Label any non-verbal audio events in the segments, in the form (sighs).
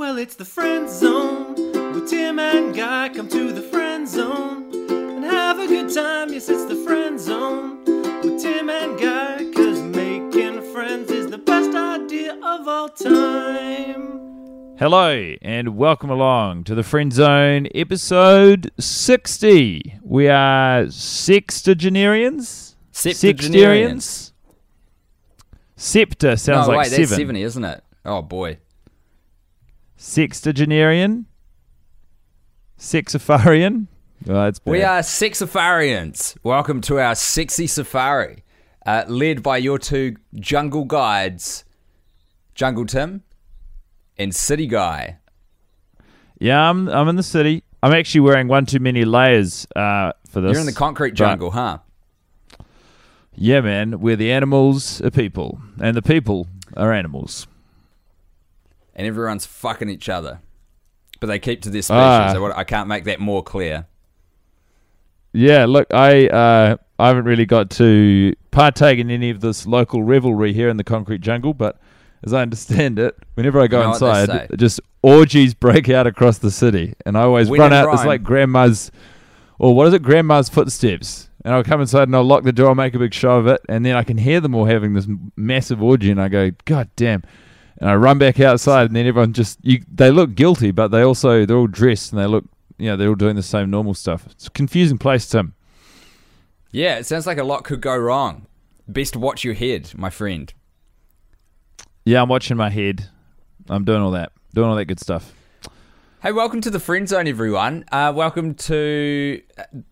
Well, it's the friend zone with Tim and Guy. Come to the friend zone and have a good time. Yes, it's the friend zone with Tim and Guy. Cause making friends is the best idea of all time. Hello and welcome along to the Friend Zone episode 60. We are sextagenarians? Septuagenarians. Septa sounds no, like wait, seven. that's 70, isn't it? Oh, boy. Sextagenarian? Sexafarian? Oh, that's bad. We are Sexafarians. Welcome to our sexy safari, uh, led by your two jungle guides, Jungle Tim and City Guy. Yeah, I'm, I'm in the city. I'm actually wearing one too many layers uh, for this. You're in the concrete jungle, huh? Yeah, man. Where the animals are people and the people are animals. And everyone's fucking each other. But they keep to their species. Ah. I wa- I can't make that more clear. Yeah, look, I uh, I haven't really got to partake in any of this local revelry here in the concrete jungle, but as I understand it, whenever I go You know inside, just orgies break out across the city, and I always When run out. It's like grandma's, or what is it, grandma's footsteps, and I'll come inside and I'll lock the door, I make a big show of it, and then I can hear them all having this massive orgy, and I go, God damn. And I run back outside, and then everyone just you, they look guilty, but they also they're all dressed and they look you know they're all doing the same normal stuff. It's a confusing place, Tim. Yeah, it sounds like a lot could go wrong. Best watch your head, my friend. Yeah, I'm watching my head. I'm doing all that, doing all that good stuff. Hey, welcome to the Friend Zone, everyone. Uh, welcome to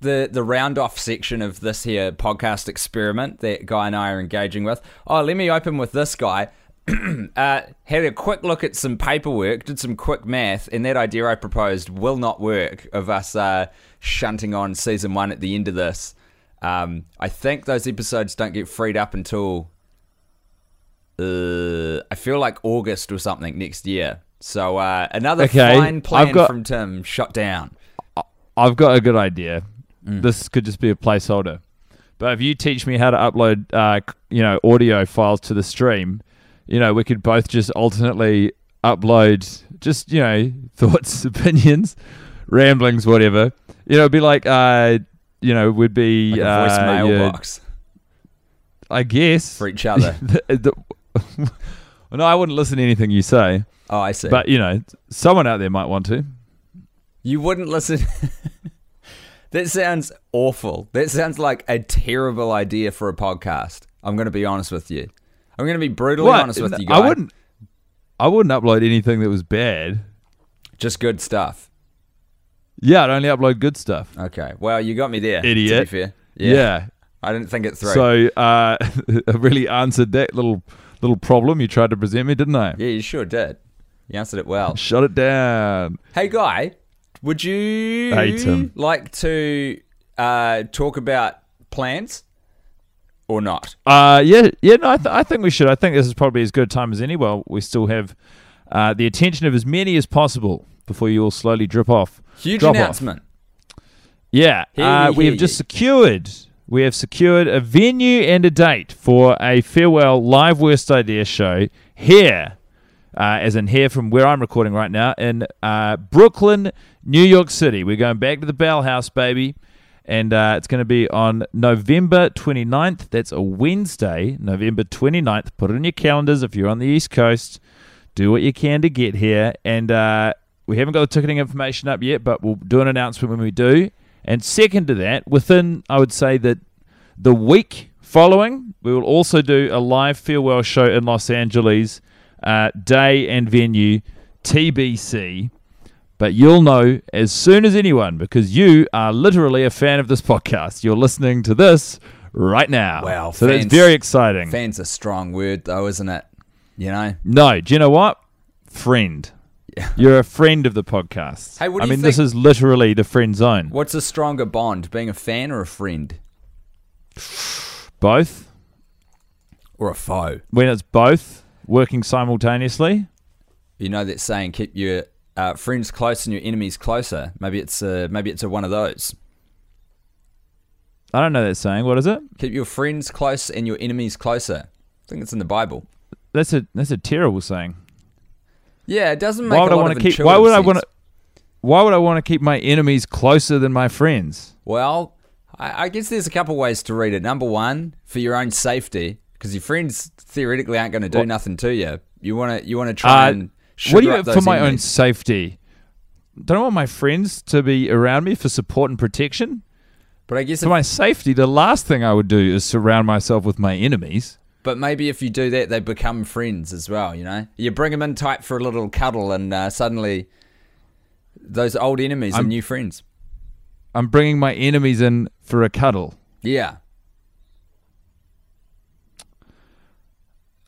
the the round off section of this here podcast experiment that Guy and I are engaging with. Oh, let me open with this guy. (clears throat) uh, had a quick look at some paperwork, did some quick math, and that idea I proposed will not work of us uh, shunting on season one at the end of this. Um, I think those episodes don't get freed up until uh, I feel like August or something next year. So uh, another Okay, fine plan got- from Tim shut down. I've got a good idea. Mm. This could just be a placeholder, but if you teach me how to upload, uh, you know, audio files to the stream, you know, we could both just alternately upload, just you know, (laughs) thoughts, opinions, ramblings, whatever. You know, it'd be like, uh, you know, would be Like a uh, voicemail your- box I guess for each other. (laughs) the, the, (laughs) no, I wouldn't listen to anything you say, oh, I see. but you know, someone out there might want to. you wouldn't listen. that sounds awful. That sounds like a terrible idea for a podcast. I'm going to be honest with you. I'm going to be brutally What? honest with you guys. I wouldn't. I wouldn't upload anything that was bad. Just good stuff. Yeah, I'd only upload good stuff. Okay. Well, you got me there. Idiot. To be fair. Yeah. I didn't think it through. So uh, (laughs) I really answered that little little problem you tried to present me, didn't I? yeah, you sure did. You answered it well. Shut it down. Hey, Guy, would you like to uh, talk about plans or not? Uh, yeah, yeah. No, I, th- I think we should. I think this is probably as good a time as any. Well, we still have uh, the attention of as many as possible before you all slowly drip off. Huge Drop off. announcement. Yeah, Hear uh, we hear have just secured. We have secured a venue and a date for a farewell live worst idea show here, uh, as in here from where I'm recording right now in uh, Brooklyn, New York City. We're going back to the Bell House, baby, and uh, it's going to be on November 29th. That's a Wednesday, November 29th. Put it in your calendars if you're on the East Coast. Do what you can to get here, and uh, we haven't got the ticketing information up yet, but we'll do an announcement when we do. And second to that, within I would say that the week following, we will also do a live farewell show in Los Angeles, uh, day and venue TBC. But you'll know as soon as anyone because you are literally a fan of this podcast. You're listening to this right now. Wow, so that's very exciting. Fan's a strong word, though, isn't it? You know? No, do you know what? Friend. Yeah. You're a friend of the podcast. Hey, what do I you mean, this is literally the friend zone. What's a stronger bond, being a fan or a friend? Both. Or a foe? When it's both working simultaneously. You know that saying, keep your uh, friends close and your enemies closer. Maybe it's a, maybe it's a one of those. I don't know that saying. What is it? Keep your friends close and your enemies closer. I think it's in the Bible. That's a that's a terrible saying. Yeah, it doesn't make Why would a I lot want of to keep? Why would I want to? Why would I want to keep my enemies closer than my friends? Well, I, I guess there's a couple ways to read it. Number one, for your own safety, because your friends theoretically aren't going to do Well- nothing to you. You want to you want to try Uh, and what do you up for my own safety? Don't I want my friends to be around me for support and protection? But I guess, For my safety, the last thing I would do is surround myself with my enemies. but maybe if you do that, they become friends as well. You know, you bring them in tight for a little cuddle, and uh, suddenly those old enemies are I'm- new friends. I'm bringing my enemies in for a cuddle. Yeah,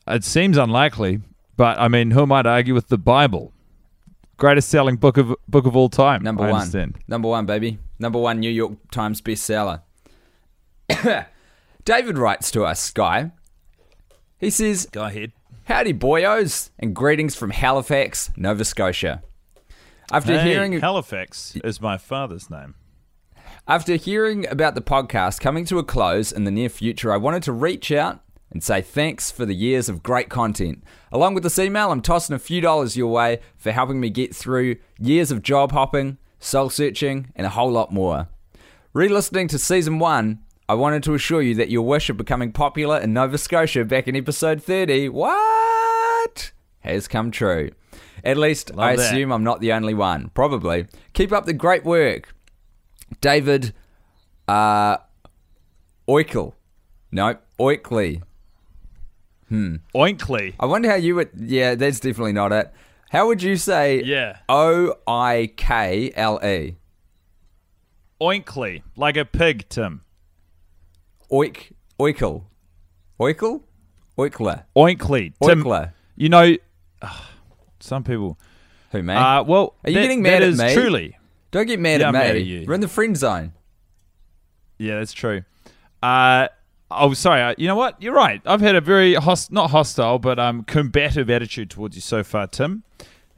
It seems unlikely, but I mean, who might argue with the Bible? Greatest selling book of book of all time. number I one, understand. number one, baby, number one New York Times bestseller. (coughs) David writes to us, Sky. He says, Go ahead. Howdy, boyos, and greetings from Halifax, Nova Scotia. After hearing Halifax is my father's name. after hearing about the podcast coming to a close in the near future, I wanted to reach out and say thanks for the years of great content. Along with this email, I'm tossing a few dollars your way for helping me get through years of job hopping, soul searching, and a whole lot more. Re-listening to season one, I wanted to assure you that your wish of becoming popular in Nova Scotia back in episode 30, what? Has come true. At least I that. assume I'm not the only one. Probably. Keep up the great work. David uh Oikel. No, Oikley. Oinkley. I wonder how you would yeah, that's definitely not it. How would you say Yeah. O I K L E? Oinkley. Like a pig, Tim. Oik oikle, oikle, Oikler. Oinkley. Tim, Oikler. you know, some people. Who me? Uh, well, Are you that- getting mad at me? Truly. Don't get mad yeah, at I'm me. mad at. We're in the friend zone. Yeah, that's true. Uh, oh, sorry. Uh, you know what? You're right. I've had a very host- not hostile, but um, combative attitude towards you so far, Tim.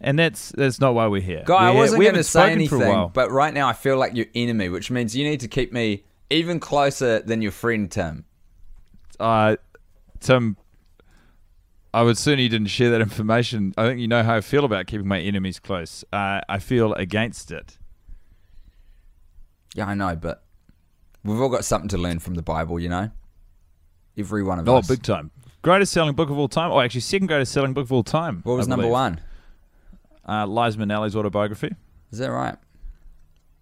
And that's that's not why we're here. Guy, I We're- wasn't we going to say spoken for a anything, but right now I feel like your enemy, which means you need to keep me even closer than your friend Tim. uh, Tim, I would assume you didn't share that information. I think you know how I feel about keeping my enemies close. Uh, I feel against it. Yeah, I know, but we've all got something to learn from the Bible, you know? Every one of Oh, us. Oh, big time. Greatest selling book of all time. Oh, actually, second greatest selling book of all time. what was number one? Uh, Liza Minnelli's autobiography. Is that right?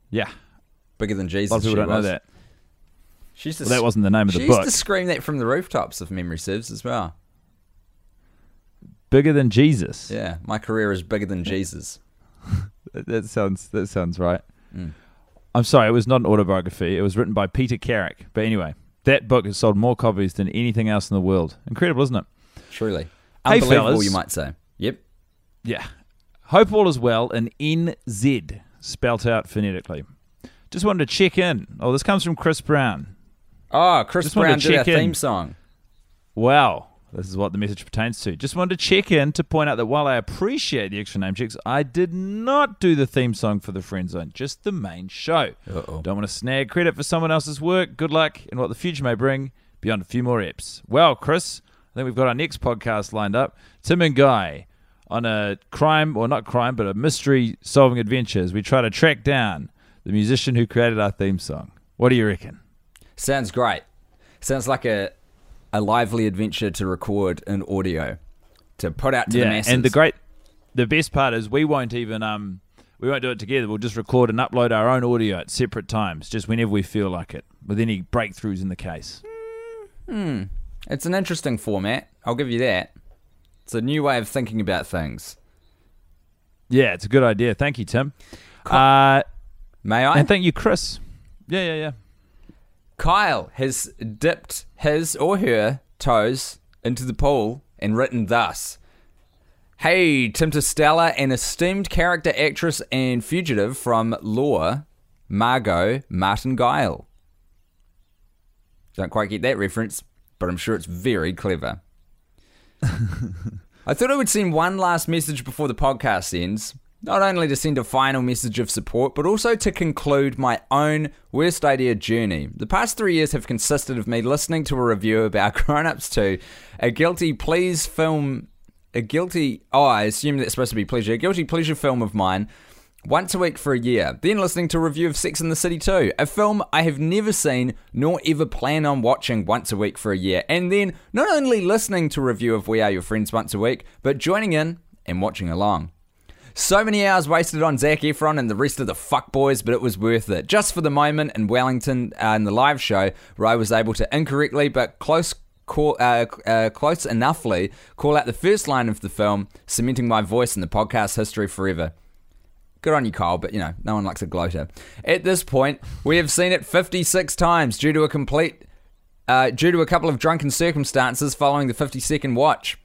Yeah, Bigger than Jesus. a lot of people don't know that. She's used Well, that wasn't the name of she the used book. to scream that from the rooftops, if memory serves, as well. Bigger than Jesus. Yeah, my career is bigger than Jesus. (laughs) That, that sounds that sounds right. Mm. I'm sorry, it was not an autobiography. It was written by Peter Carrick. But anyway, that book has sold more copies than anything else in the world. Incredible, isn't it? Truly. Hey, Unbelievable, fellas. you might say. Yep. Yeah. Hope all is well in NZ, spelt out phonetically. Just wanted to check in. Oh, this comes from Chris Brown. Oh, Chris Just Brown did our in. theme song. Wow. This is what the message pertains to. Just wanted to check in to point out that while I appreciate the extra name checks, I did not do the theme song for the Friend Zone, just the main show. Uh-oh. Don't want to snag credit for someone else's work. Good luck in what the future may bring beyond a few more eps. Well, Chris, I think we've got our next podcast lined up. Tim and Guy on a crime, or not crime, but a mystery solving adventure as we try to track down the musician who created our theme song. What do you reckon? Sounds great. Sounds like a a lively adventure to record in audio to put out to the masses. and the great, the best part is we won't even um we won't do it together. We'll just record and upload our own audio at separate times, just whenever we feel like it, with any breakthroughs in the case. Hmm. It's an interesting format. I'll give you that. It's a new way of thinking about things. Yeah, it's a good idea. Thank you, Tim. Uh, May I? and thank you, Chris. Yeah, yeah, yeah. Kyle has dipped his or her toes into the pool and written thus Hey, Tim Stella, an esteemed character actress and fugitive from law, Margo Martindale. Don't quite get that reference, but I'm sure it's very clever. (laughs) I thought I would send one last message before the podcast ends, not only to send a final message of support, but also to conclude my own worst idea journey. The past three years have consisted of me listening to a review about (laughs) Grown Ups 2, a guilty please film a guilty. Oh, I assume that's supposed to be pleasure. A guilty pleasure film of mine. Once a week for a year, then listening to a review of Sex in the City 2, a film I have never seen nor ever plan on watching once a week for a year, and then not only listening to a review of We Are Your Friends once a week, but joining in and watching along. So many hours wasted on Zac Efron and the rest of the fuckboys, but it was worth it. Just for the moment in Wellington uh, in the live show where I was able to incorrectly but close call, uh, uh, close enoughly call out the first line of the film, cementing my voice in the podcast history forever. Good on you, Kyle, but you know, no one likes a gloater. At this point, we have seen it 56 times due to a complete, uh, due to a couple of drunken circumstances following the 52nd watch.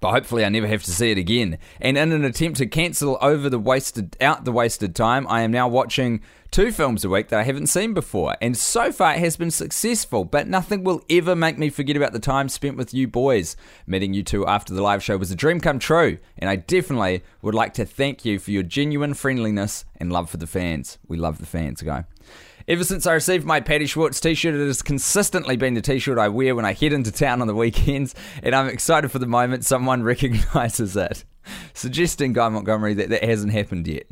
But hopefully, I never have to see it again. And in an attempt to cancel over the wasted out the wasted time, I am now watching two films a week that I haven't seen before. And so far, it has been successful. But nothing will ever make me forget about the time spent with you boys. Meeting you two after the live show was a dream come true, and I definitely would like to thank you for your genuine friendliness and love for the fans. We love the fans, guy. Ever since I received my Paddy Schwartz t shirt, it has consistently been the t shirt I wear when I head into town on the (laughs) weekends, and I'm excited for the moment someone (laughs) recognises it. Suggesting, Guy Montgomery, that that hasn't happened yet.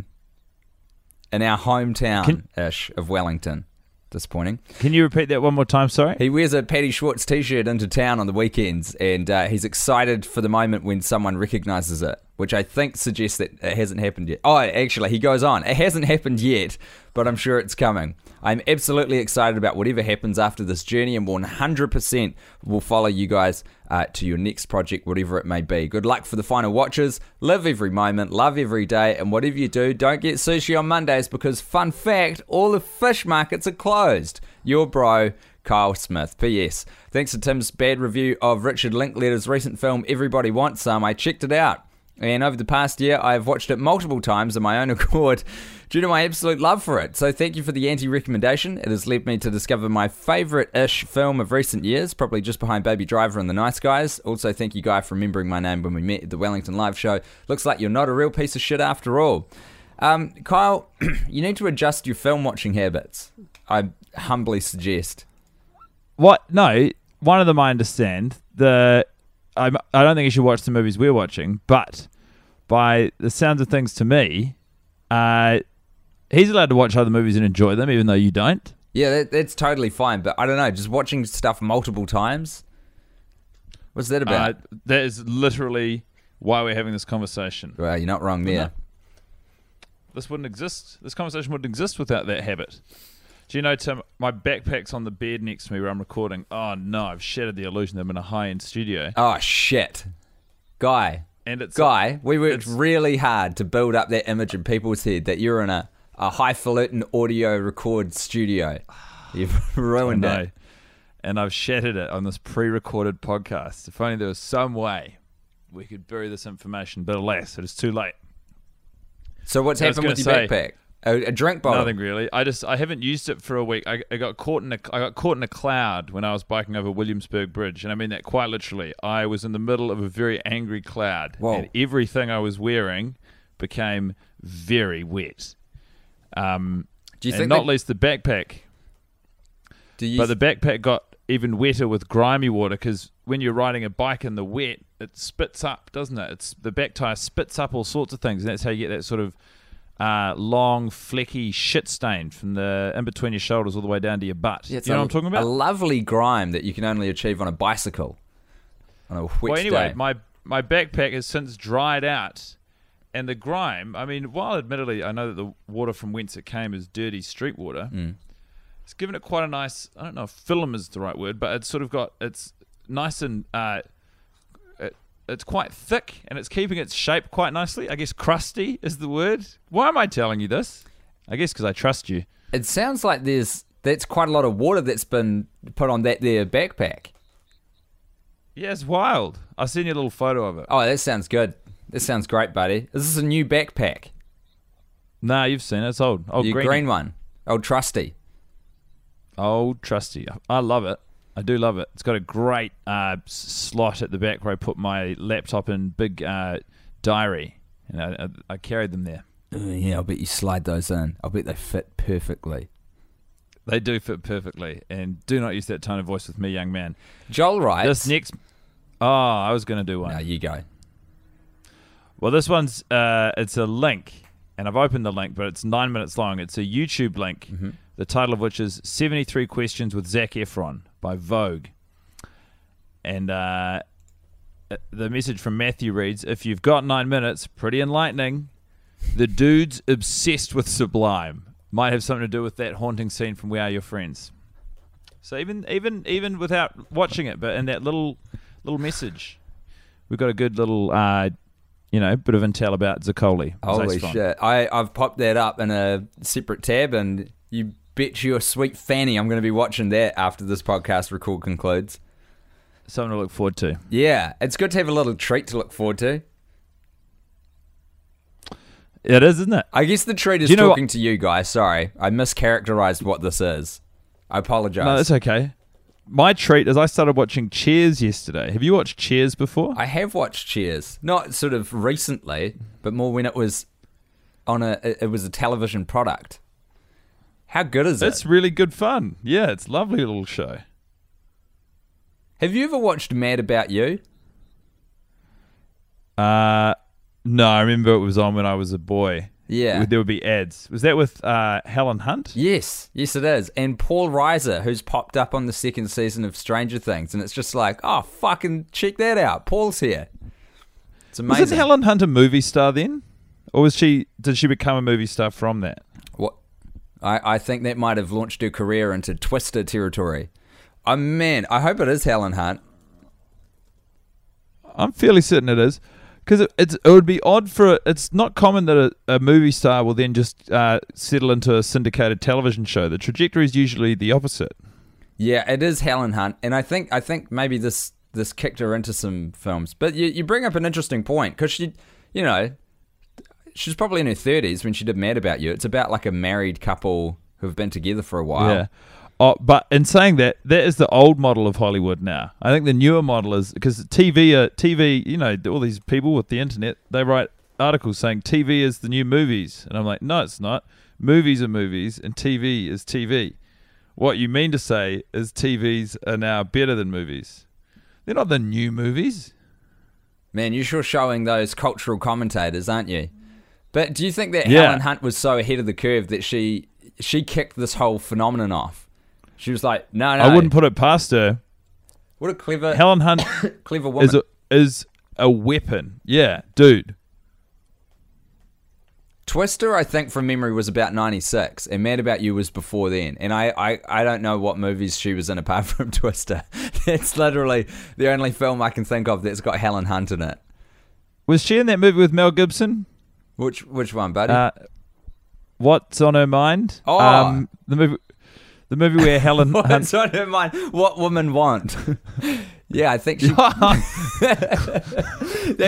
In our hometown ish of Wellington. Disappointing. Can you repeat that one more time? Sorry. He wears a Paddy Schwartz t shirt into town on the weekends, and uh, he's excited for the moment when someone recognises it, which I think suggests that it hasn't happened yet. Oh, actually, he goes on. It hasn't happened yet, but I'm sure it's coming. I'm absolutely excited about whatever happens after this journey and 100% will follow you guys uh, to your next project, whatever it may be. Good luck for the final watches. Live every moment, love every day, and whatever you do, don't get sushi on Mondays because, fun fact, all the fish markets are closed. Your bro, Kyle Smith. P.S. Thanks to Tim's bad review of Richard Linklater's recent film Everybody Wants Some, I checked it out. And over the past year, I have watched it multiple times on my own (laughs) accord due to my absolute love for it. So thank you for the anti recommendation. It has led me to discover my favourite ish film of recent years, probably just behind Baby Driver and The Nice Guys. Also, thank you, Guy, for remembering my name when we met at the Wellington Live Show. Looks like you're not a real piece of shit after all. Um, Kyle, (clears throat) you need to adjust your film watching habits. I humbly suggest. What? No, one of them I understand. The I'm, I don't think you should watch the movies we're watching, but by the sounds of things to me, uh, he's allowed to watch other movies and enjoy them, even though you don't. Yeah, that, that's totally fine. But I don't know, just watching stuff multiple times. What's that about? Uh, that is literally why we're having this conversation. well, you're not wrong there. This wouldn't exist. This conversation wouldn't exist without that habit. Do you know, Tim? My backpack's on the bed next to me where I'm recording. Oh no, I've shattered the illusion that I'm in a high-end studio, Oh shit, guy, and it's guy. We worked really hard to build up that image in people's head that you're in a, a highfalutin audio record studio. (sighs) You've (laughs) ruined it. and I've shattered it on this pre-recorded podcast. If only there was some way we could bury this information, but alas, it is too late. So what's happened with your say- backpack? A, a drink bottle. Nothing really. I just I haven't used it for a week. I, I got caught in a I got caught in a cloud when I was biking over Williamsburg Bridge, and I mean that quite literally. I was in the middle of a very angry cloud, Whoa. and everything I was wearing became very wet. Um, Do you and think not least the backpack. Do you But the backpack got even wetter with grimy water because when you're riding a bike in the wet, it spits up, doesn't it? It's the back tire spits up all sorts of things, and that's how you get that sort of uh, long, flecky shit stain from the in between your shoulders all the way down to your butt. Yeah, you know a, what I'm talking about? A lovely grime that you can only achieve on a bicycle. On a wet well, anyway, day. my my backpack has since dried out, and the grime. I mean, while admittedly I know that the water from whence it came is dirty street water, Mm. it's given it quite a nice. I don't know if film is the right word, but it's sort of got it's nice and uh, it's quite thick and it's keeping its shape quite nicely. I guess crusty is the word. Why am I telling you this? I guess because I trust you. It sounds like there's that's quite a lot of water that's been put on that there backpack. Yeah, it's wild. I've seen your little photo of it. Oh, that sounds good. That sounds great, buddy. Is this a new backpack? Nah, you've seen it. It's old. Old greenie. green one. Oh, trusty. Old trusty. I love it. I do love it. It's got a great uh, slot at the back where I put my laptop and big uh, diary, and I, I, I carried them there. Uh, yeah, I'll bet you slide those in. I'll bet they fit perfectly. They do fit perfectly, and do not use that tone of voice with me, young man. Joel writes. This next, oh, I was going to do one. No, you go. Well, this one's uh, it's a link, and I've opened the link, but it's nine minutes long. It's a YouTube link, the title of which is "73 Questions with Zac Efron" by Vogue, and uh, the message from Matthew reads: "If you've got nine minutes, pretty enlightening. The dude's obsessed with Sublime. Might have something to do with that haunting scene from We Are Your Friends." So even even even without watching it, but in that little little message, we've got a good little uh, you know bit of intel about Zaccoli. Holy shit! I I've popped that up in a separate tab, and you bet you a sweet fanny I'm going to be watching that after this podcast record concludes. Something to look forward to. Yeah, it's good to have a little treat to look forward to. It is, isn't it? I guess the treat is you know talking what- to you guys. Sorry, I mischaracterized what this is. I apologize. No, that's okay. My treat is I started watching Cheers yesterday. Have you watched Cheers before? I have watched Cheers, not sort of recently, but more when it was on a it it was a television product. How good is It's it? It's really good fun. Yeah, it's a lovely little show. Have you ever watched Mad About You? Uh, no, I remember it was on when I was a boy. Yeah. There would be ads. Was that with uh, Helen Hunt? Yes, yes, it is. And Paul Reiser, who's popped up on the second season of Stranger Things, and it's just like, oh, fucking check that out. Paul's here. It's amazing. Wasn't Helen Hunt a movie star then? Or was she? Did she become a movie star from that? I, I think that might have launched her career into Twister territory. Oh man, I hope it is Helen Hunt. I'm fairly certain it is, because it, it's it would be odd for it's not common that a, a movie star will then just uh, settle into a syndicated television show. The trajectory is usually the opposite. Yeah, it is Helen Hunt, and I think I think maybe this this kicked her into some films. But you you bring up an interesting point because she, you know, she's probably in her thirties when she did Mad About You. It's about like a married couple who've been together for a while. Yeah. Oh, but in saying that, that is the old model of Hollywood now. I think the newer model is because TV, uh, TV, you know, all these people with the internet, they write articles saying TV is the new movies, and I'm like, no, it's not. Movies are movies, and TV is TV. What you mean to say is TVs are now better than movies. They're not the new movies. Man, you're sure showing those cultural commentators, aren't you? But do you think that Yeah. Helen Hunt was so ahead of the curve that she she kicked this whole phenomenon off? She was like, no, no. I wouldn't put it past her. What a clever, Helen Hunt (coughs) clever woman. is a, is a weapon. Yeah, dude. Twister, I think from memory was about '96, and Mad About You was before then. And I, I, I don't know what movies she was in apart (laughs) from Twister. That's literally the only film I can think of that's got Helen Hunt in it. Was she in that movie with Mel Gibson? Which which one, buddy? Uh, what's on her mind? Oh. um, the movie, the movie where (laughs) Helen Hunt. What's on her mind? What women want? (laughs) yeah, I think she. (laughs) that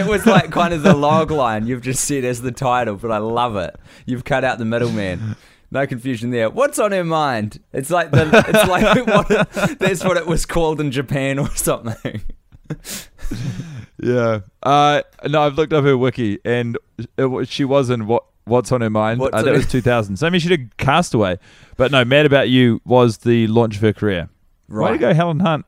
was like kind of the log line you've just said as the title, but I love it. You've cut out the middleman. No confusion there. What's on her mind? It's like the. It's like what, that's what it was called in Japan or something. (laughs) yeah. Uh, no, I've looked up her wiki, and it, she was in what. What's on her mind? Uh, that was 2000. So I mean, she did Castaway, but no, Mad About You was the launch of her career. Right. Way to go, Helen Hunt.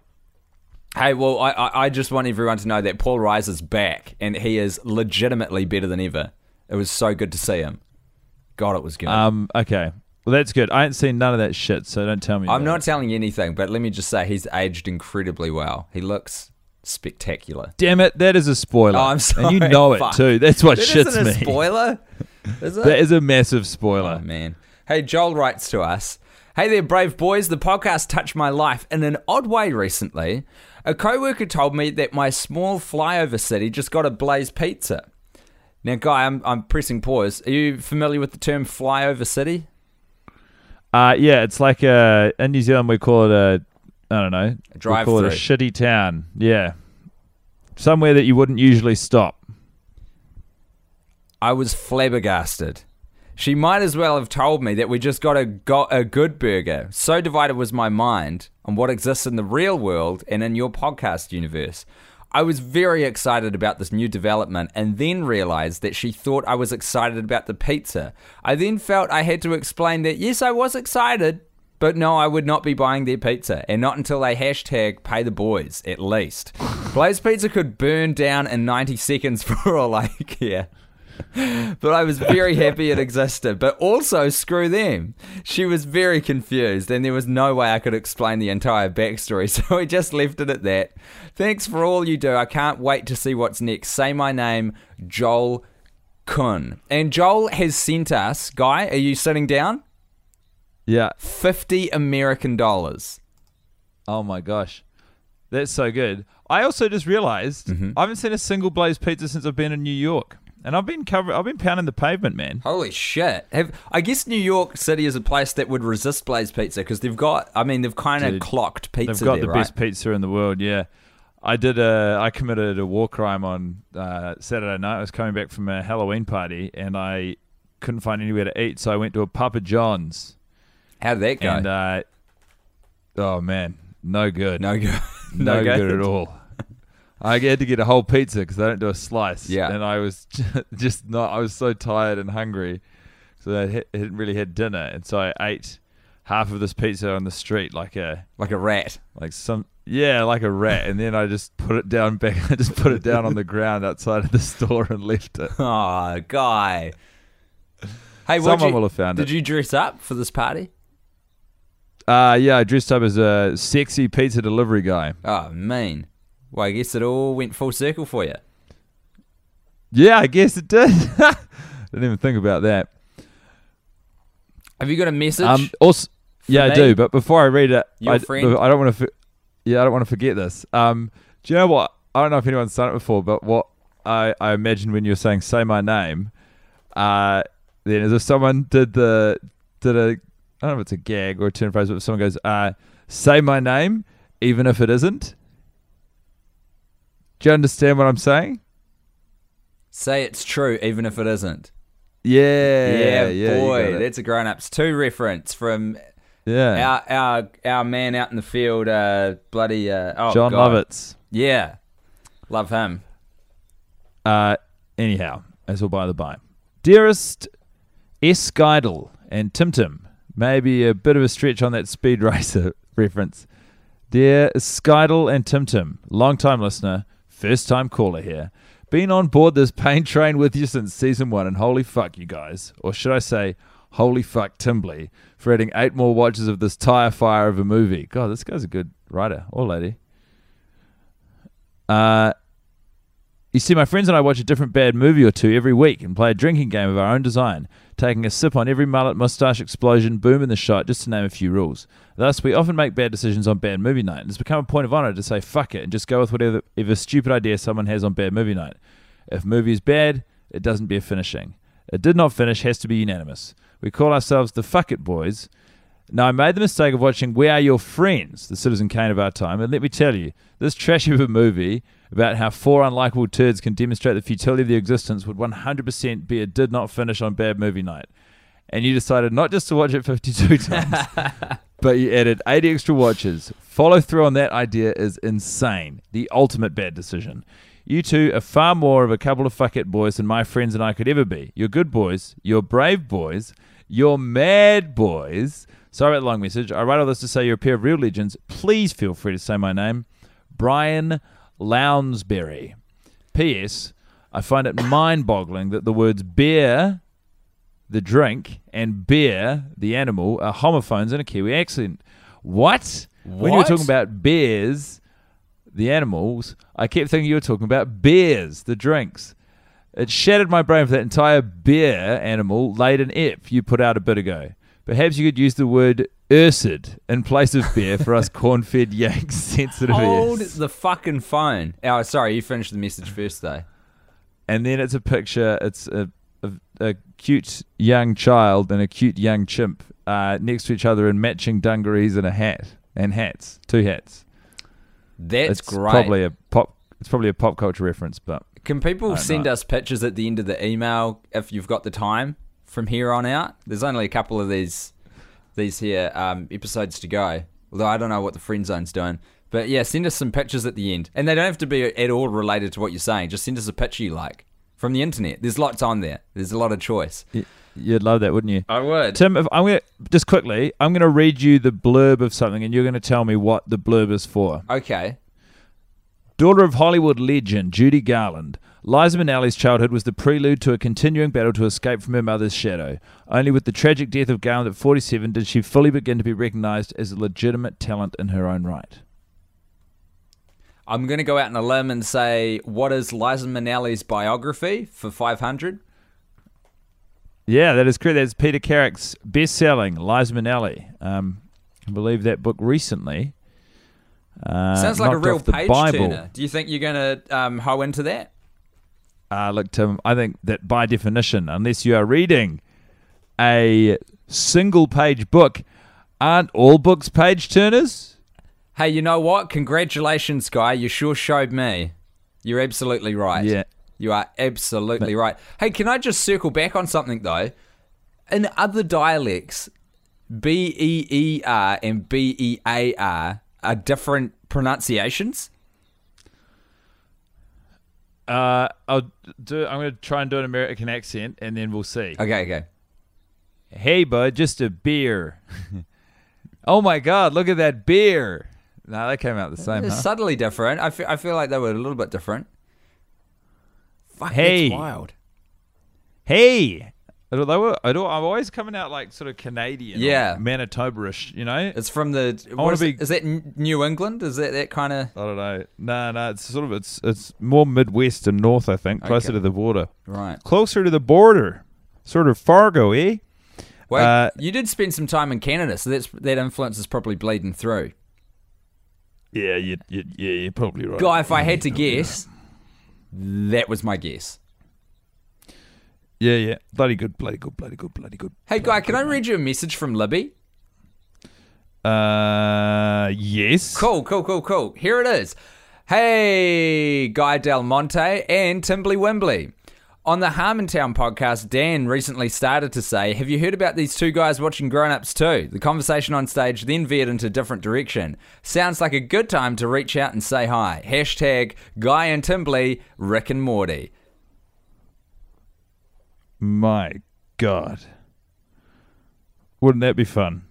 Hey, well, I, I, I just want everyone to know that Paul Reiser's back, and he is legitimately better than ever. It was so good to see him. God, it was good. Um, okay. Well, that's good. I ain't seen none of that shit, so don't tell me. I'm not it. telling you anything, but let me just say he's aged incredibly well. He looks spectacular. Damn it, that is a spoiler. Oh, I'm sorry. And you know it too. That's what That shits isn't me. a spoiler, is it? That is a massive oh spoiler. man. Hey, Joel writes to us. Hey there, brave boys. The podcast touched my life in an odd way recently. A coworker told me that my small flyover city just got a Blaze Pizza. Now, guy, I'm I'm pressing pause. Are you familiar with the term flyover city? Uh, yeah, it's like a in New Zealand we call it a I don't know. Drive we call it a shitty town. Yeah, somewhere that you wouldn't usually stop. I was flabbergasted. She might as well have told me that we just got a got a good burger. So divided was my mind on what exists in the real world and in your podcast universe. I was very excited about this new development and then realized that she thought I was excited about the pizza. I then felt I had to explain that yes, I was excited, But no, I would not be buying their pizza, and not until they hashtag pay the boys, at least. Blaze Pizza could burn down in 90 seconds (laughs) for all I care. But I was very happy it existed, but also screw them. She was very confused, and there was no way I could explain the entire backstory, (laughs) so we just left it at that. Thanks for all you do. I can't wait to see what's next. Say my name, Joel Kun. And Joel has sent us, Guy, are you sitting down? Yeah. 50 American dollars. Oh my gosh. That's so good. I also just realized Mm-hmm. I haven't seen a single Blaze pizza since I've been in New York. And I've been cover I've been pounding the pavement, man. Holy shit. Have, I guess New York City is a place that would resist Blaze Pizza because they've got, I mean, they've kind of clocked pizza They've got there, the right? best pizza in the world, yeah. I did a I committed a war crime on uh, Saturday night. I was coming back from a Halloween party and I couldn't find anywhere to eat, so I went to a Papa John's. How did that go? And uh, oh man, no good. no good. (laughs) no, good. at all. I had to get a whole pizza because they don't do a slice. Yeah. and I was (laughs) just not. I was so tired and hungry, so I hadn't really had dinner, and so I ate half of this pizza on the street like a Like a rat. like some yeah like a rat, and then I just put it down back. (laughs) I just put it down on the ground outside of the store and left it. Oh, guy. Hey, Someone you, will have found Did it. you dress up for this party? Uh yeah, I dressed up as a sexy pizza delivery guy. Oh, mean. Well, I guess it all went full circle for you. Yeah, I guess it did. (laughs) Didn't even think about that. Have you got a message? Um, also, yeah, I do. But before I read it, Your I, friend? I don't want to. Yeah, I don't want to forget this. Um, do you know what? I don't know if anyone's done it before, but what I, I imagine when you're saying "say my name," uh, then as if someone did the did a I don't know if it's a gag or a turn phrase, but if someone goes, uh, "Say my name," even if it isn't. Do you understand what I'm saying? Say it's true, even if it isn't. Yeah, Yeah, yeah, boy, that's a grown ups two reference from yeah. our our our man out in the field, uh, bloody uh, oh, John God. Lovitz. Yeah, love him. Uh, anyhow, as all by the by. Dearest S. Geidel and Tim Tim, maybe a bit of a stretch on that Speed Racer (laughs) reference. Dear Skydel and Tim Tim, long time listener, first time caller here. Been on board this pain train with you since season one, and holy fuck, you guys. Or should I say, holy fuck, Timbly, for adding eight more watches of this tire fire of a movie. God, this guy's a good writer or lady. Uh, you see, my friends and I watch a different bad movie or two every week and play a drinking game of our own design, taking a sip on every mullet, mustache explosion, boom in the shot, just to name a few rules. Thus, we often make bad decisions on bad movie night, and it's become a point of honor to say fuck it and just go with whatever, whatever stupid idea someone has on bad movie night. If movie is bad, it doesn't bear finishing. It did not finish has to be unanimous. We call ourselves the Fuck It Boys. Now, I made the mistake of watching We Are Your Friends, the Citizen Kane of our time, and let me tell you, this trash of a movie about how four unlikable turds can demonstrate the futility of their existence would 100% be a did not finish on bad movie night. And you decided not just to watch it (laughs) 52 times, (laughs) but you added 80 extra watches. Follow through on that idea is insane. The ultimate bad decision. You two are far more of a couple of fuck it boys than my friends and I could ever be. You're good boys. You're brave boys. You're mad boys. Sorry about the long message. I write all this to say you're a pair of real legends. Please feel free to say my name. Brian Lounsbury. P.S. I find it mind boggling that the words beer, the drink, and bear, the animal, are homophones in a Kiwi accent. What? When you were talking about bears, the animals, I kept thinking you were talking about beers, the drinks. It shattered my brain for that entire beer animal laid an ep you put out a bit ago. Perhaps you could use the word ursid in place of beer for us (laughs) corn-fed yanks (laughs) sensitive ears. Hold ears. the fucking phone. Oh, sorry, you finished the message first though. And then it's a picture. It's a, a, a cute young child and a cute young chimp uh, next to each other in matching dungarees and a hat and hats, two hats. That's it's great. probably a pop. It's probably a pop culture reference, but Can people send know. us pictures at the end of the email if you've got the time from here on out? There's only a couple of these these here um, episodes to go. Although I don't know what the friend zone's doing. But yeah, send us some pictures at the end. And they don't have to be at all related to what you're saying. Just send us a picture you like. from the internet. There's lots on there. There's a lot of choice. You'd love that, wouldn't you? I would. Tim, if I'm gonna just quickly, I'm gonna read you the blurb of something, and you're gonna tell me what the blurb is for. Okay. Daughter of Hollywood legend Judy Garland, Liza Minnelli's childhood was the prelude to a continuing battle to escape from her mother's shadow. Only with the tragic death of Garland at 47 did she fully begin to be recognized as a legitimate talent in her own right. I'm going to go out on a limb and say, what is Liza Minnelli's biography for 500? Yeah, that is correct. That's Peter Carrick's best-selling Liza Minnelli. Um, I believe that book recently. Uh, Sounds like a real page Bible. turner. Do you think you're going to um, hoe into that? Uh, look, Tim, I think that by definition, unless you are reading a single page book, aren't all books page turners? Hey, you know what? Congratulations, guy. You sure showed me. You're absolutely right. Yeah. You are absolutely right. Hey, can I just circle back on something, though? In other dialects, B E E R and B E A R are different pronunciations. Uh, I'll do. I'm going to try and do an American accent, and then we'll see. Okay, okay. Hey, bud, just a beer. (laughs) oh my God, look at that beer. No, that came out the same. It's Huh? subtly different. I feel, I feel like they were a little bit different. Fuck, Hey. wild. Hey, they were. I don't, I'm always coming out like sort of Canadian, Yeah. Manitoba-ish. You know, It's from the. I What is, be- Is that New England? Is that that kind of. I don't know. No, no, it's sort of it's it's more Midwest and North. I think closer Okay. to the border, Right. closer to the border, sort of Fargo, eh? Wait, Uh, you did spend some time in Canada, so that's that influence is probably bleeding through. Yeah, you, you, yeah, you're probably right. Guy, if I had to guess, that was my guess. Yeah, yeah, bloody good, bloody good, bloody good, bloody good. Hey, Guy, can I read you a message from Libby? Uh, yes. Cool, cool, cool, cool. Here it is. Hey, Guy Del Monte and Timbly Wimbley. On the Harmontown podcast, Dan recently started to say, Have you heard about these two guys watching Grown Ups too? The conversation on stage then veered into a different direction. Sounds like a good time to reach out and say hi. Hashtag Guy and Timbly, Rick and Morty. My God, wouldn't that be fun?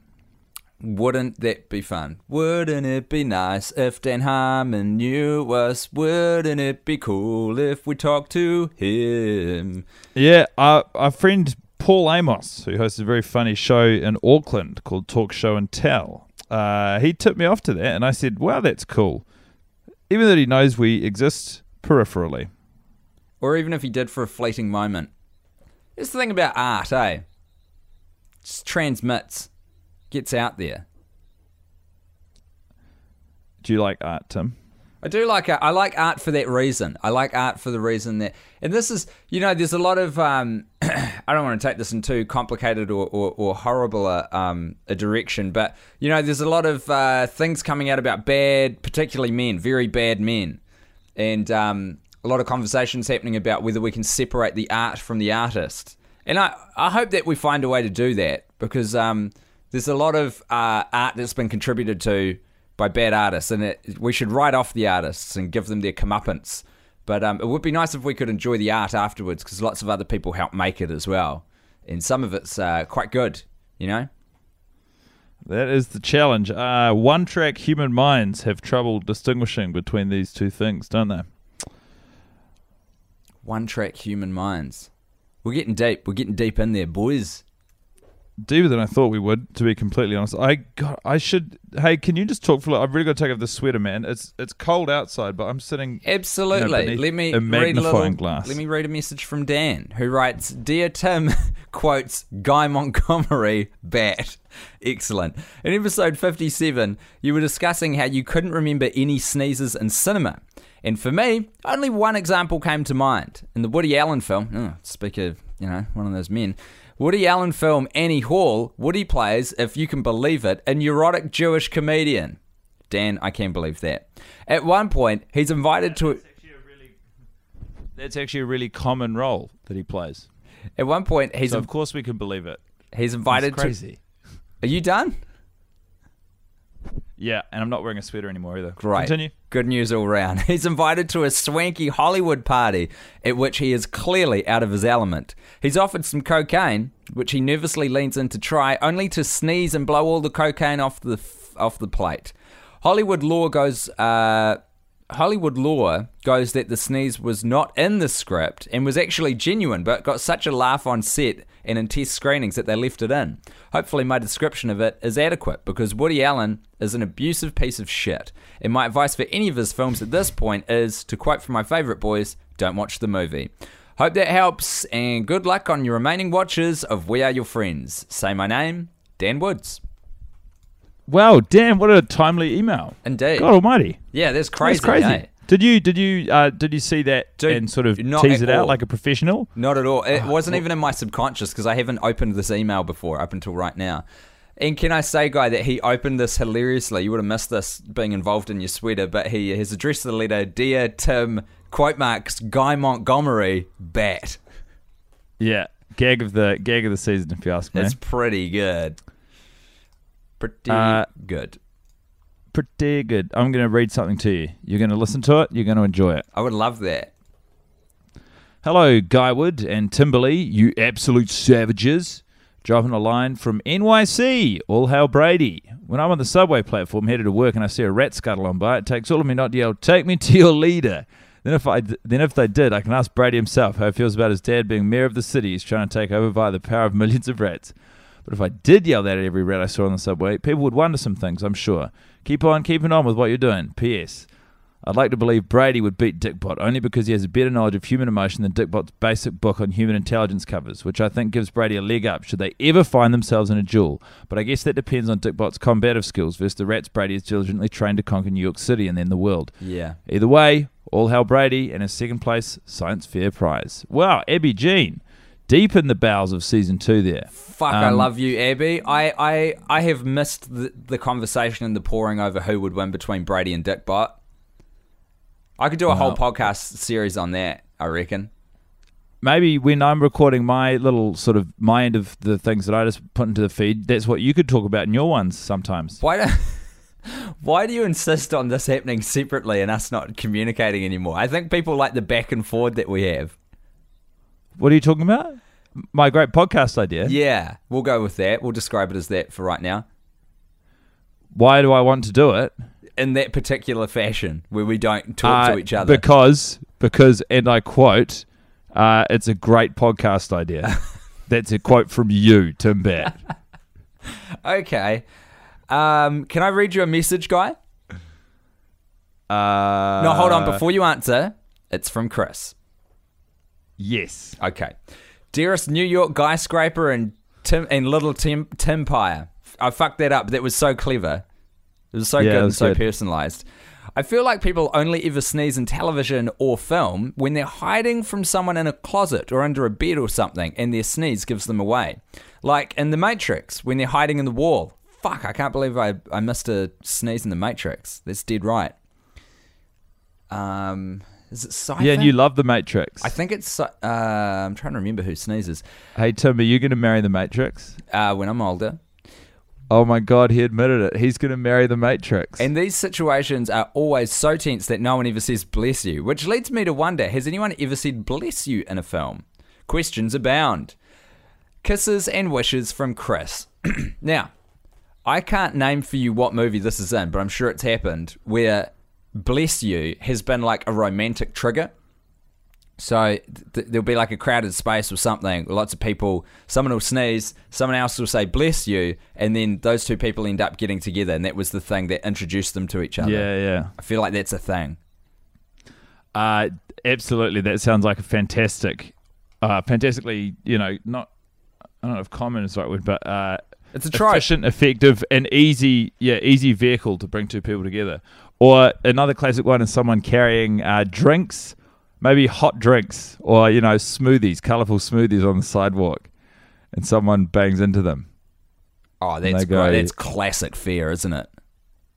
Wouldn't that be fun? Wouldn't it be nice if Dan Harmon knew us? Wouldn't it be cool if we talked to him? Yeah, our, our friend Paul Amos, who hosts a very funny show in Auckland called Talk Show and Tell, uh, he tipped me off to that, and I said, "Wow, that's cool." Even though he knows we exist peripherally. Or even if he did for a fleeting moment. It's the thing about art, eh? Just transmits, gets out there. Do you like art, Tim? I do like art. I like art for that reason. I like art for the reason that, and this is, you know, there's a lot of. Um, (clears throat) I don't want to take this in too complicated or, or, or horrible a, um, a direction, but you know, there's a lot of uh, things coming out about bad, particularly men, very bad men, and um, a lot of conversations happening about whether we can separate the art from the artist. And I, I hope that we find a way to do that because um, there's a lot of uh, art that's been contributed to by bad artists, and it, we should write off the artists and give them their comeuppance. But um, it would be nice if we could enjoy the art afterwards because lots of other people help make it as well. And some of it's uh, quite good, you know? That is the challenge. Uh, one track human minds have trouble distinguishing between these two things, don't they? One track human minds. We're getting deep. We're getting deep in there, boys. Deeper than I thought we would, to be completely honest. I got, I should. Hey, can you just talk for? I've really got to take off the sweater, man. It's it's cold outside, but I'm sitting. Absolutely. beneath let me a read a little, glass. Let me read a message from Dan, who writes, "Dear Tim," (laughs) quotes Guy Montgomery bat. (laughs) Excellent. In episode fifty-seven, you were discussing how you couldn't remember any sneezes in cinema, and for me, only one example came to mind. In the Woody Allen film, oh, speak of you know one of those men. Woody Allen film Annie Hall, Woody plays, if you can believe it, a neurotic Jewish comedian. Dan, I can't believe that. At one point, he's invited to. That's actually a really common role that he plays. At one point, he's So of course we can believe it. he's invited It's crazy. to. Are you done? Yeah, and I'm not wearing a sweater anymore either. Great. Continue. Good news all round. (laughs) He's invited to a swanky Hollywood party at which he is clearly out of his element. He's offered some cocaine, which he nervously leans in to try, only to sneeze and blow all the cocaine off the off the plate. Hollywood lore goes. Uh, Hollywood lore goes that the sneeze was not in the script and was actually genuine, but got such a laugh on set and in test screenings that they left it in. Hopefully, my description of it is adequate because Woody Allen is an abusive piece of shit. And my advice for any of his films at this point is to quote from my favourite boys don't watch the movie. Hope that helps, and good luck on your remaining watches of We Are Your Friends. Say my name, Dan Woods. Wow, damn! What a timely email. Indeed. God Almighty, Yeah, that's crazy. that's crazy. eh? Did you did you uh, did you see that Dude, and sort of tease it out like a professional? Not at all. It Ah, wasn't even in my subconscious because I haven't opened this email before up until right now. And can I say, Guy, that he opened this hilariously? You would have missed this being involved in your sweater, but he has addressed the letter Dear Tim, quote marks, Guy Montgomery, bat. Yeah, gag of the gag of the season, if you ask me. It's pretty good. Pretty Uh, good. pretty good. I'm going to read something to you. You're going to listen to it. You're going to enjoy it. I would love that. Hello, Guywood and Timberley, you absolute savages. Dropping a line from NYC, all hail Brady. When I'm on the subway platform headed to work and I see a rat scuttle on by, it takes all of me not to yell, "Take me to your leader." Then if I then if they did, I can ask Brady himself how he feels about his dad being mayor of the city he's trying to take over via the power of millions of rats. But if I did yell that at every rat I saw on the subway, people would wonder some things, I'm sure. Keep on keeping on with what you're doing. P.S. I'd like to believe Brady would beat Dickbot only because he has a better knowledge of human emotion than Dickbot's basic book on human intelligence covers, which I think gives Brady a leg up should they ever find themselves in a duel. But I guess that depends on Dickbot's combative skills versus the rats Brady is diligently trained to conquer New York City and then the world. Yeah. Either way, all hail Brady and his second place Science Fair Prize. Wow, Abby Jean, deep in the bowels of season two there. Fuck, I Um, love you, Abby. I, I, I have missed the, the conversation and the pouring over who would win between Brady and Dickbot. I could do a whole podcast series on that, I reckon. maybe when I'm recording my little sort of my end of the things that I just put into the feed, that's what you could talk about in your ones sometimes. Why do, (laughs) why do you insist on this happening separately and us not communicating anymore? I think people like the back and forward that we have. What are you talking about? My great podcast idea. Yeah, we'll go with that. We'll describe it as that for right now. Why do I want to do it? In that particular fashion, where we don't talk Uh, to each other. Because because and I quote, uh, it's a great podcast idea. (laughs) That's a quote from you, Tim Batt. (laughs) okay. Um, can I read you a message, guy? Uh, No, hold on. Before you answer, it's from Chris. Yes. Okay. Dearest New York skyscraper and Tim and little Tim Timpire. I fucked that up. That was so clever. It was so Yeah, good it and so good. personalized. I feel like people only ever sneeze in television or film when they're hiding from someone in a closet or under a bed or something and their sneeze gives them away. Like in The Matrix when they're hiding in the wall. Fuck, I can't believe I, I missed a sneeze in The Matrix. That's dead right. Um, is it Cypher? Yeah, and you love the Matrix. I think it's. Uh, I'm trying to remember who sneezes. hey Tim, are you going to marry the Matrix? Uh, when I'm older, Oh my God, he admitted it. He's going to marry the Matrix. and these situations are always so tense that no one ever says "bless you," which leads me to wonder: Has anyone ever said "bless you" in a film? Questions abound. Kisses and wishes from Chris. (clears throat) now, I can't name for you what movie this is in, but I'm sure it's happened where "bless you" has been like a romantic trigger. So th- there'll be like a crowded space or something, lots of people. Someone will sneeze, someone else will say "bless you," and then those two people end up getting together, and that was the thing that introduced them to each other. yeah, yeah. I feel like that's a thing. Uh, absolutely. That sounds like a fantastic, uh, fantastically, you know, not, I don't know if common is the right word, but uh, It's a trope. efficient, effective, and easy, yeah, easy vehicle to bring two people together. Or another classic one is someone carrying uh, drinks, maybe hot drinks, or you know, smoothies, colorful smoothies on the sidewalk, and someone bangs into them. Oh, that's go- great. That's classic fear, isn't it?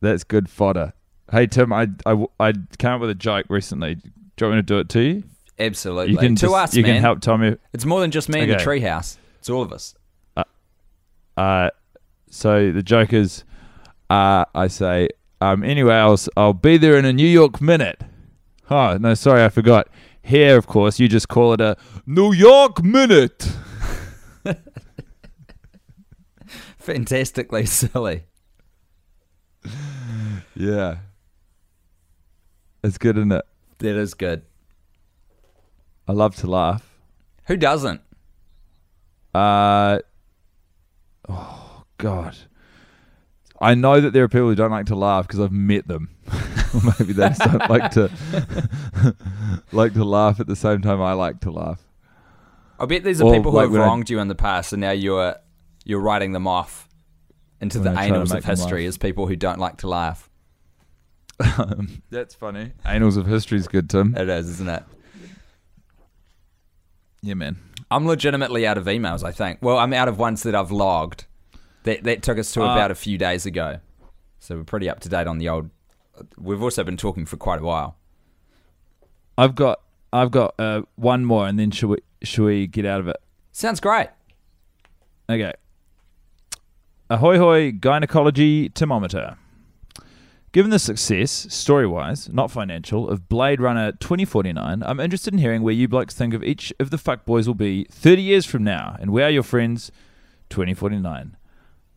That's good fodder. Hey Tim, I I, I came up with a joke recently. Do you want me to do it to you? Absolutely. You can to just- us, you man. can help Tommy. It's more than just me in the Okay. treehouse. It's all of us. Uh, so the joke is, uh, I say, um, anyway, I'll, I'll be there in a New York minute. Oh, no, sorry, I forgot. Here, of course, you just call it a New York minute. (laughs) Fantastically silly. Yeah. It's good, isn't it? That is good. I love to laugh. Who doesn't? Uh, oh, God. I know that there are people who don't like to laugh because I've met them. (laughs) or maybe they just don't like to (laughs) like to laugh at the same time I like to laugh. I bet these are Or, people who like, have when I- wronged you in the past, and now you're you're writing them off into the I try to annals of history as people who don't like to laugh. (laughs) That's funny. Annals of History is good, Tim. It is, isn't it? Yeah, man. I'm legitimately out of emails. I think. Well, I'm out of ones that I've logged. That that took us to Uh, about a few days ago, so we're pretty up to date on the old. We've also been talking for quite a while. I've got I've got uh, one more, and then should we should we get out of it? Sounds great. Okay. Ahoy hoy gynecology thermometer. Given the success, story wise, not financial, of Blade Runner 2049, I'm interested in hearing where you blokes think of each of the fuckboys will be 30 years from now, and where are your friends 2049.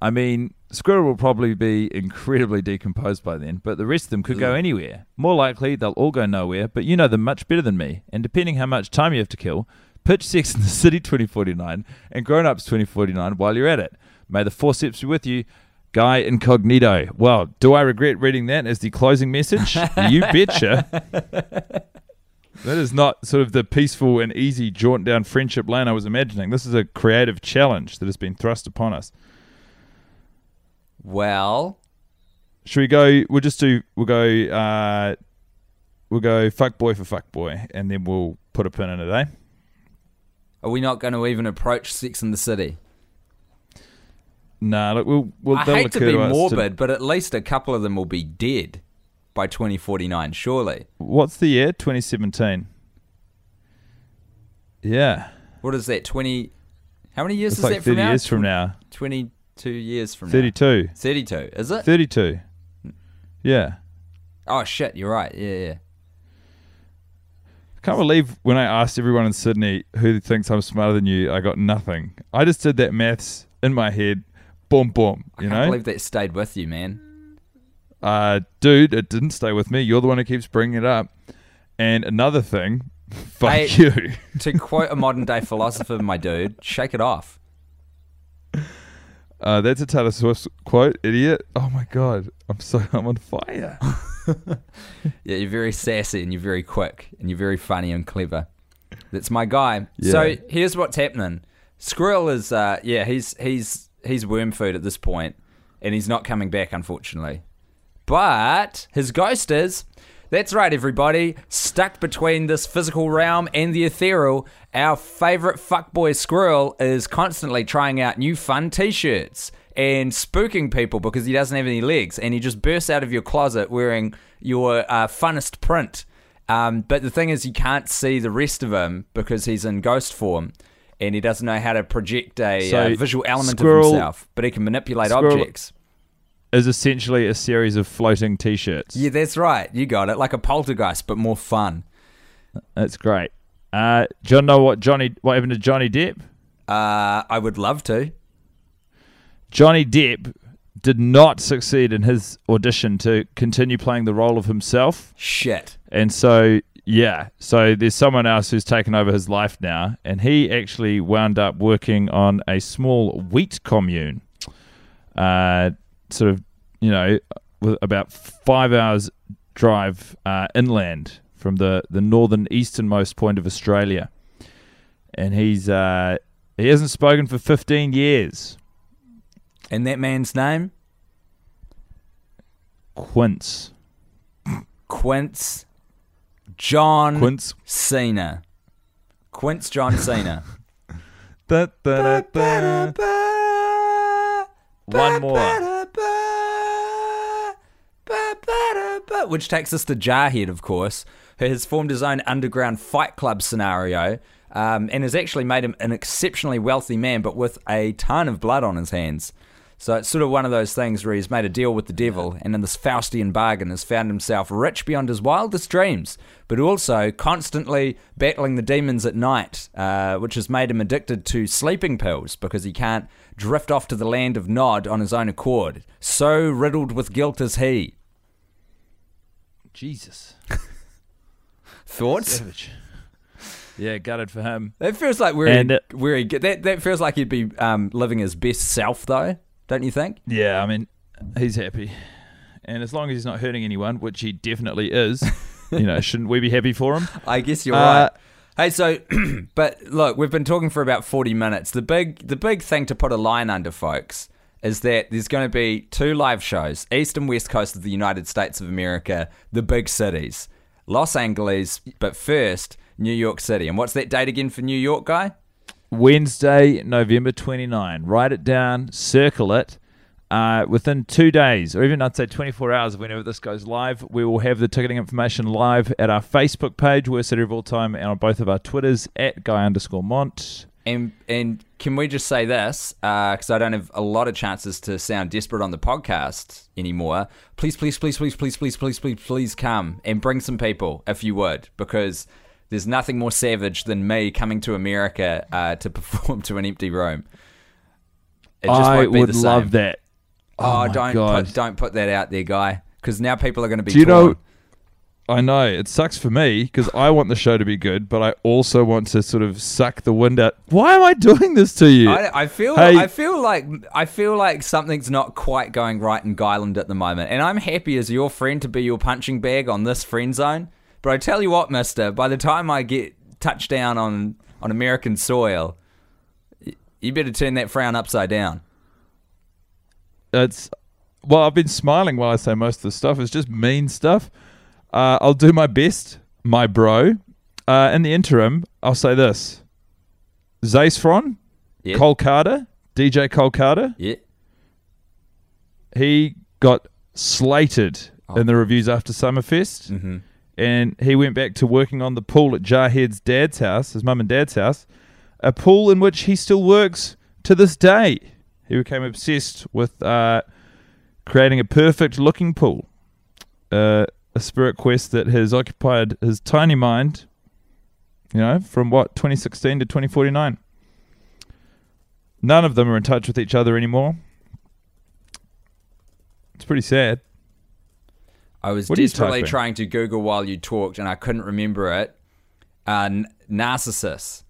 I mean, Squirrel will probably be incredibly decomposed by then, but the rest of them could go anywhere. More likely, they'll all go nowhere, but you know them much better than me, and depending how much time you have to kill, pitch Sex in the (laughs) City 2049 and Grown Ups 2049 while you're at it. May the forceps be with you. Guy Incognito. Well, do I regret reading that as the closing message? you (laughs) betcha. That is not sort of the peaceful and easy jaunt down friendship lane I was imagining. This is a creative challenge that has been thrust upon us. Well, Should we go? We'll just do. We'll go. Uh, we'll go fuck boy for fuck boy, and then we'll put a pin in it. Eh? are we not going to even approach Sex in the City? Nah, look, we'll. we'll I hate to be morbid, but at least a couple of them will be dead by 2049, surely. what's the year? Twenty seventeen. Yeah, What is that? 20. How many years it's is like that from thirty now? years from now. 22 years from now. Thirty-two. 32, is it? Thirty-two. Yeah. Oh, shit, you're right. Yeah, yeah. I Can't believe when I asked everyone in Sydney who thinks I'm smarter than you, I got nothing. I just did that maths in my head. Boom, boom. You I can't know, believe that stayed with you, man. uh, dude, it didn't stay with me. You're the one who keeps bringing it up. And another thing, (laughs) fuck Hey- you. to quote a modern day philosopher, my dude, shake it off. Uh, that's a Taylor Swift quote, idiot. Oh my god, I'm so (laughs) I'm on fire. (laughs) Yeah, you're very sassy and you're very quick and you're very funny and clever. That's my guy. Yeah. So here's what's happening. Squirrel is, uh, yeah, he's he's he's worm food at this point, and he's not coming back, unfortunately. But his ghost is. That's right, everybody. Stuck between this physical realm and the ethereal, our favorite fuckboy squirrel is constantly trying out new fun t-shirts and spooking people because he doesn't have any legs, and he just bursts out of your closet wearing your uh, funnest print. Um, but the thing is, you can't see the rest of him because he's in ghost form, and he doesn't know how to project a So, uh, visual element Squirrel- of himself. But he can manipulate Squirrel- objects. Is essentially a series of floating T-shirts. Yeah, that's right. You got it. Like a poltergeist, but more fun. That's great. Uh, do you know what Johnny? What happened to Johnny Depp? Uh, I would love to. Johnny Depp did not succeed in his audition to continue playing the role of himself. Shit. And so, yeah, so there's someone else who's taken over his life now, and he actually wound up working on a small wheat commune, uh, sort of, you know, with about five hours drive uh, inland from the the northern easternmost point of Australia, and he's uh, he hasn't spoken for 15 years. And that man's name? Quince, Quince John Quince. Cena. Quince John Cena. (laughs) Da, da, da. (laughs) One more. Which takes us to Jarhead, of course, who has formed his own underground fight club scenario um, and has actually made him an exceptionally wealthy man, but with a ton of blood on his hands. So it's sort of one of those things where he's made a deal with the devil, and in this Faustian bargain has found himself rich beyond his wildest dreams, but also constantly battling the demons at night, uh, which has made him addicted to sleeping pills because he can't drift off to the land of Nod on his own accord. So riddled with guilt is he. Jesus. (laughs) Thoughts? Savage. Yeah, gutted for him. That feels like where And, he, uh, where he that that feels like he'd be um, living his best self, though. Don't you think? Yeah, I mean, he's happy. And as long as he's not hurting anyone, which he definitely is, (laughs) you know, shouldn't we be happy for him? I guess you're Uh, right. Hey, so, (clears throat) but look, we've been talking for about forty minutes. The big, the big thing to put a line under, folks, is that there's going to be two live shows, east and west coast of the United States of America, the big cities, Los Angeles, but first New York City. And what's that date again for New York, guy? Wednesday, November 29. Write it down, circle it. Uh, within two days, or even I'd say 24 hours, whenever this goes live, we will have the ticketing information live at our Facebook page, Worst City of All Time, and on both of our Twitters at Guy underscore Mont. And and can we just say this? Because I don't have a lot of chances to sound desperate on the podcast anymore. Please, please, please, please, please, please, please, please, please come and bring some people if you would, because there's nothing more savage than me coming to America uh, to (laughs) perform to an empty room. It just I won't be would the same. love that. Oh, my don't God. put, don't put that out there, guy, because now people are going to be. Do you torn. know? I know it sucks for me because I want the show to be good, but I also want to sort of suck the wind out. Why am I doing this to you? I, I feel Hey. I feel like I feel like something's not quite going right in Guyland at the moment, and I'm happy as your friend to be your punching bag on this friend zone. But I tell you what, Mister, by the time I get touchdown on on American soil, you better turn that frown upside down. it's well, I've been smiling while I say most of the stuff. It's just mean stuff. Uh, I'll do my best, my bro. Uh, in the interim, I'll say this: Zac Efron, Yeah, Cole Carter, DJ Cole Carter, yeah. he got slated Oh. in the reviews after Summerfest, Mm-hmm. and he went back to working on the pool at Jarhead's dad's house, his mum and dad's house, a pool in which he still works to this day. He became obsessed with uh, creating a perfect looking pool, uh, a spirit quest that has occupied his tiny mind, you know, from what, 2016 to 2049. None of them are in touch with each other anymore. It's pretty sad. I was What desperately trying to Google while you talked, and I couldn't remember it. Uh, N- Narcissus,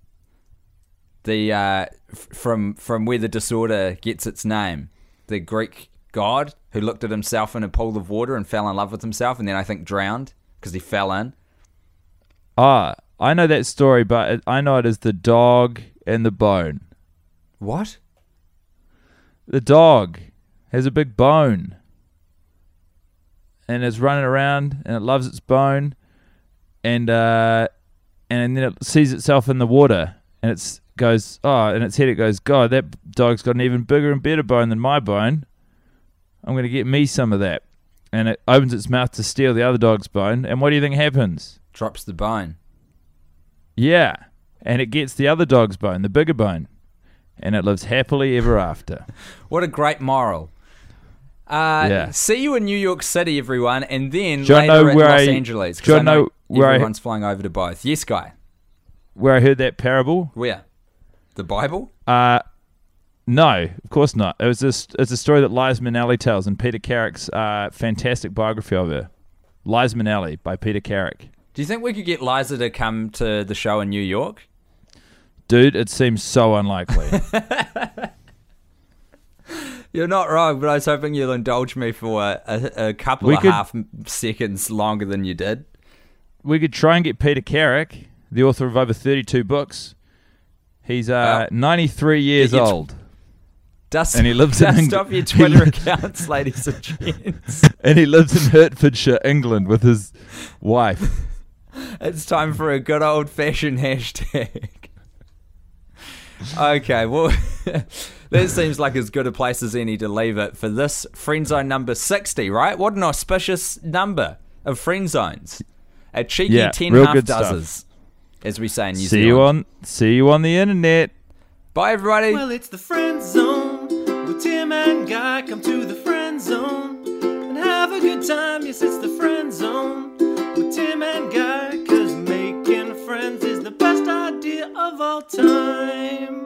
the uh, f- from from where the disorder gets its name, the Greek god who looked at himself in a pool of water and fell in love with himself, and then I think drowned because he fell in. Ah, I know that story, but I know it as the dog and the bone. What? The dog has a big bone and it's running around and it loves its bone and uh, and then it sees itself in the water and it's goes oh and its head it goes God that dog's got an even bigger and better bone than my bone. I'm gonna get me some of that. And it opens its mouth to steal the other dog's bone. And what do you think happens? Drops the bone. Yeah. And it gets the other dog's bone, the bigger bone. And it lives happily ever after. (laughs) What a great moral. Uh, Yeah. See you in New York City, everyone, and then later know at where Los I- Angeles. do I know know where I- everyone's flying over to both. Yes, guy. Where I heard that parable? Where? The Bible? Uh, no, of course not. It was this. It's a story that Liza Minnelli tells in Peter Carrick's uh, fantastic biography of her. Liza Minnelli by Peter Carrick. Do you think we could get Liza to come to the show in New York? Dude, it seems so unlikely. (laughs) You're not wrong, but I was hoping you'll indulge me for a, a, couple We of could- half seconds longer than you did. we could try and get Peter Carrick, the author of over 32 books. He's uh, Oh. 93 years old, Dust, And he lives in dust England. off your (laughs) Twitter li- accounts, (laughs) ladies and gents. and he lives in Hertfordshire, England, with his wife. (laughs) It's time for a good old fashioned hashtag. okay, well, that seems like as good a place as any to leave it for this friend zone number 60, right? What an auspicious number of friend zones. A cheeky Yeah, 10 real half good stuff. as we say in New see Zealand. you on. See you on the internet. Bye, everybody. Well, it's the friend zone I come to the friend zone and have a good time. Yes, it's the friend zone with Tim and Guy, cause making friends is the best idea of all time.